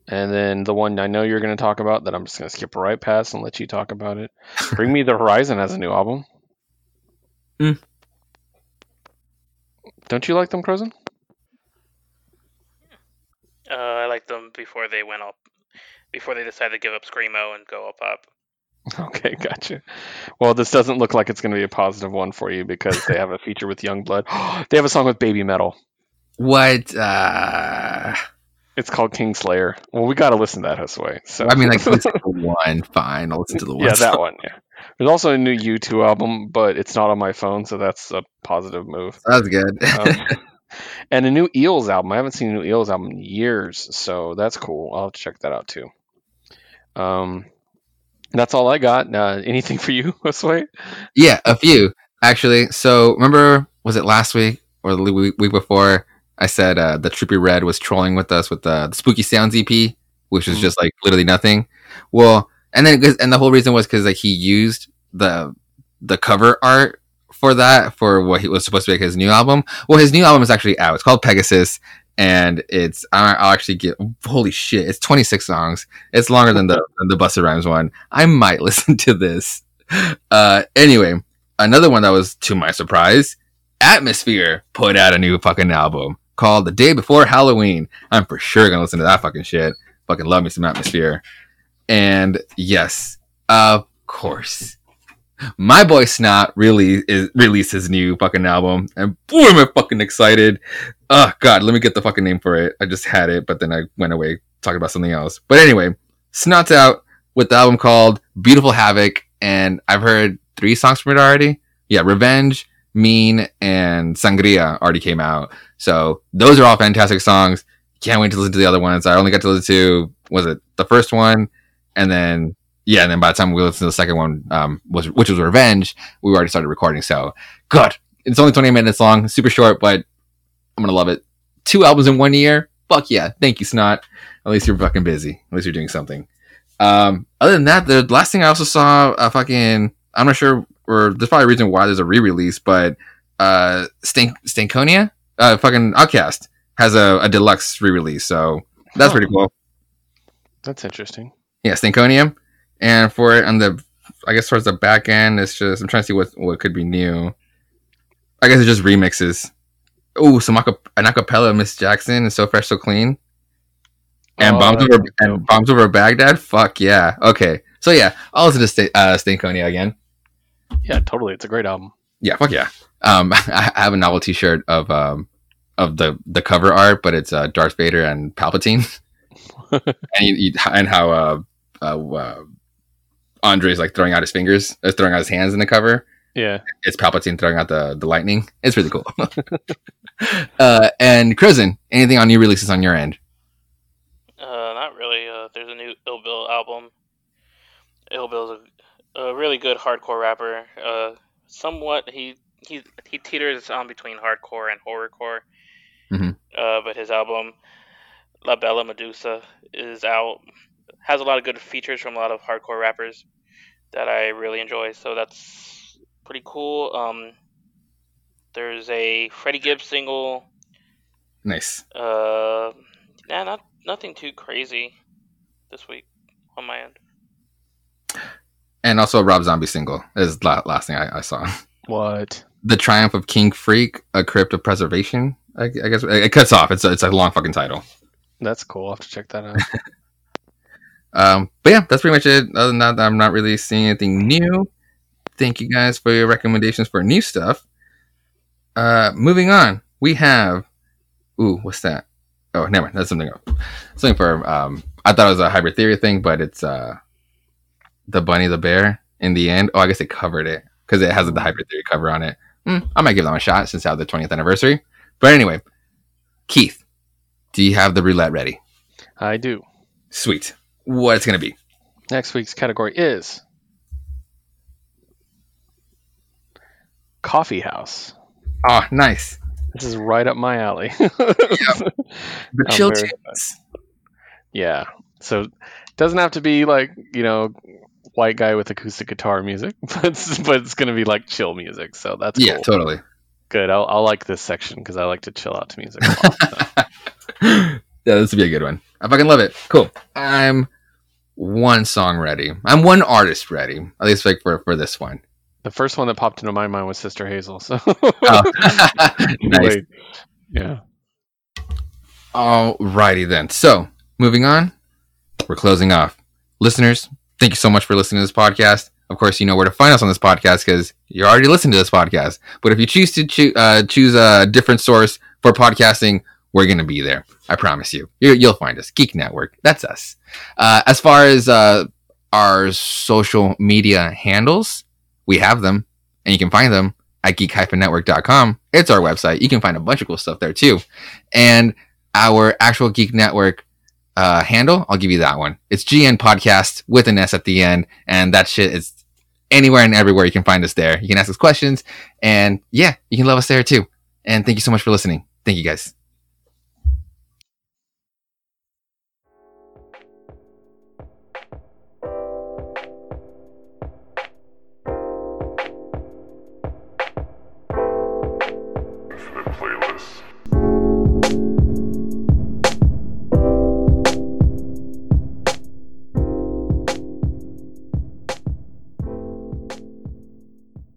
And then the one I know you're going to talk about that I'm just going to skip right past and let you talk about it. Bring Me the Horizon has a new album. Mm. Don't you like them, Crozen? Uh, I liked them before they went up, before they decided to give up screamo and go up up. Okay, gotcha. Well, this doesn't look like it's going to be a positive one for you because they have a feature with YUNGBLUD. they have a song with Babymetal. What? Uh, It's called Kingslayer. Well, we got to listen to that, Josue. So I mean, like listen to the one. Fine, I'll listen to the one. yeah, that one. Yeah. There's also a new U2 album, but it's not on my phone, so that's a positive move. That's good. Um, and a new Eels album. I haven't seen a new Eels album in years, so that's cool. I'll check that out too. Um, that's all I got. Uh, anything for you, Josue? Yeah, a few actually. So remember, was it last week or the week, week before? I said uh, the Trippie Redd was trolling with us with the, the Spooky Sounds EP, which was Mhm. just like literally nothing. Well, and then and the whole reason was because like he used the the cover art for that for what he was supposed to be like his new album. Well, his new album is actually out. It's called Pegasus, and it's I- I'll actually get holy shit. It's 26 songs. It's longer than the than the Busta Rhymes one. I might listen to this. Uh, anyway, another one that was to my surprise, Atmosphere put out a new fucking album called The Day Before Halloween. I'm for sure gonna listen to that fucking shit. Fucking love me some Atmosphere. And yes, of course, my boy Snot really is released his new fucking album, and boy, am I fucking excited! Oh god, let me get the fucking name for it. I just had it, but then I went away talking about something else. But anyway, Snot's out with the album called Beautiful Havoc, and I've heard three songs from it already. Yeah, Revenge, Mean, and Sangria already came out. So those are all fantastic songs. Can't wait to listen to the other ones. I only got to listen to was it the first one, and then yeah, and then by the time we listened to the second one, um, was which was Revenge, we already started recording. So good. It's only 20 minutes long, super short, but I'm gonna love it. Two albums in one year. Fuck yeah. Thank you, Snot. At least you're fucking busy. At least you're doing something. Um, other than that, the last thing I also saw, uh, fucking, I'm not sure, or there's probably a reason why there's a re-release, but uh, Stank Stankonia, uh, fucking OutKast has a, a deluxe re-release, so that's Huh. pretty cool. That's interesting. Yeah, Stankonia, and for it on the, I guess towards the back end, it's just I'm trying to see what what could be new. I guess it's just remixes. Oh, some aca- an acapella, Miss Jackson, and so fresh, so clean. And Oh, bombs over and bombs over Baghdad. Fuck yeah. Okay. So yeah, I'll listen to St- uh, Stankonia again. Yeah, totally. It's a great album. Yeah, fuck yeah. Um, I have a novelty shirt of um of the the cover art, but it's uh, Darth Vader and Palpatine, and you, you, and how uh, uh, uh Andre's like throwing out his fingers, uh, throwing out his hands in the cover. Yeah. It's Palpatine throwing out the the lightning. It's really cool. uh, and Crimson, anything on new releases on your end? Uh, not really. Uh, there's a new Ill Bill album. Ill Bill's a, a really good hardcore rapper. Uh, somewhat he he he teeters on between hardcore and horrorcore. Mhm. Uh, but his album La Bella Medusa is out. Has a lot of good features from a lot of hardcore rappers that I really enjoy. So that's pretty cool. Um, there's a Freddie Gibbs single. Nice. Uh, nah, not nothing too crazy this week on my end. And also a Rob Zombie single is la- last thing I, I saw. What? The Triumph of King Freak, A Crypt of Preservation. I, I guess it cuts off. It's a, it's a long fucking title. That's cool. I'll have to check that out. Um, but yeah, that's pretty much it. Other than that, I'm not really seeing anything new. Thank you guys for your recommendations for new stuff. Uh, moving on, we have. Ooh, what's that? Oh, never mind. That's something. Something for. Um, I thought it was a hybrid theory thing, but it's uh, the bunny, the bear. In the end, oh, I guess they covered it because it has the hybrid theory cover on it. Hmm, I might give them a shot since I have the 20th anniversary. But anyway, Keith, do you have the roulette ready? I do. Sweet. What it's gonna be? Next week's category is Coffee House. Oh, nice. This is right up my alley. The chill yeah. So it doesn't have to be like, you know, white guy with acoustic guitar music, but it's, but it's going to be like chill music. So that's Yeah, cool. totally. good. I'll, I'll like this section because I like to chill out to music. Lot, so. yeah, this would be a good one. I fucking love it. Cool. I'm one song ready. I'm one artist ready. At least like for for this one. The first one that popped into my mind was Sister Hazel. So Oh. nice. Wait. Yeah. Alrighty then. So moving on, we're closing off. Listeners, thank you so much for listening to this podcast. Of course, you know where to find us on this podcast because you're already listening to this podcast. But if you choose to choo- uh, choose a different source for podcasting, we're going to be there. I promise you. you. You'll find us. Geek Network. That's us. Uh, as far as uh, our social media handles, we have them and you can find them at geek-network.com. It's our website. You can find a bunch of cool stuff there too. And our actual Geek Network uh, handle, I'll give you that one. It's GN Podcast with an S at the end. And that shit is anywhere and everywhere you can find us there. You can ask us questions. And yeah, you can love us there too. And thank you so much for listening. Thank you guys.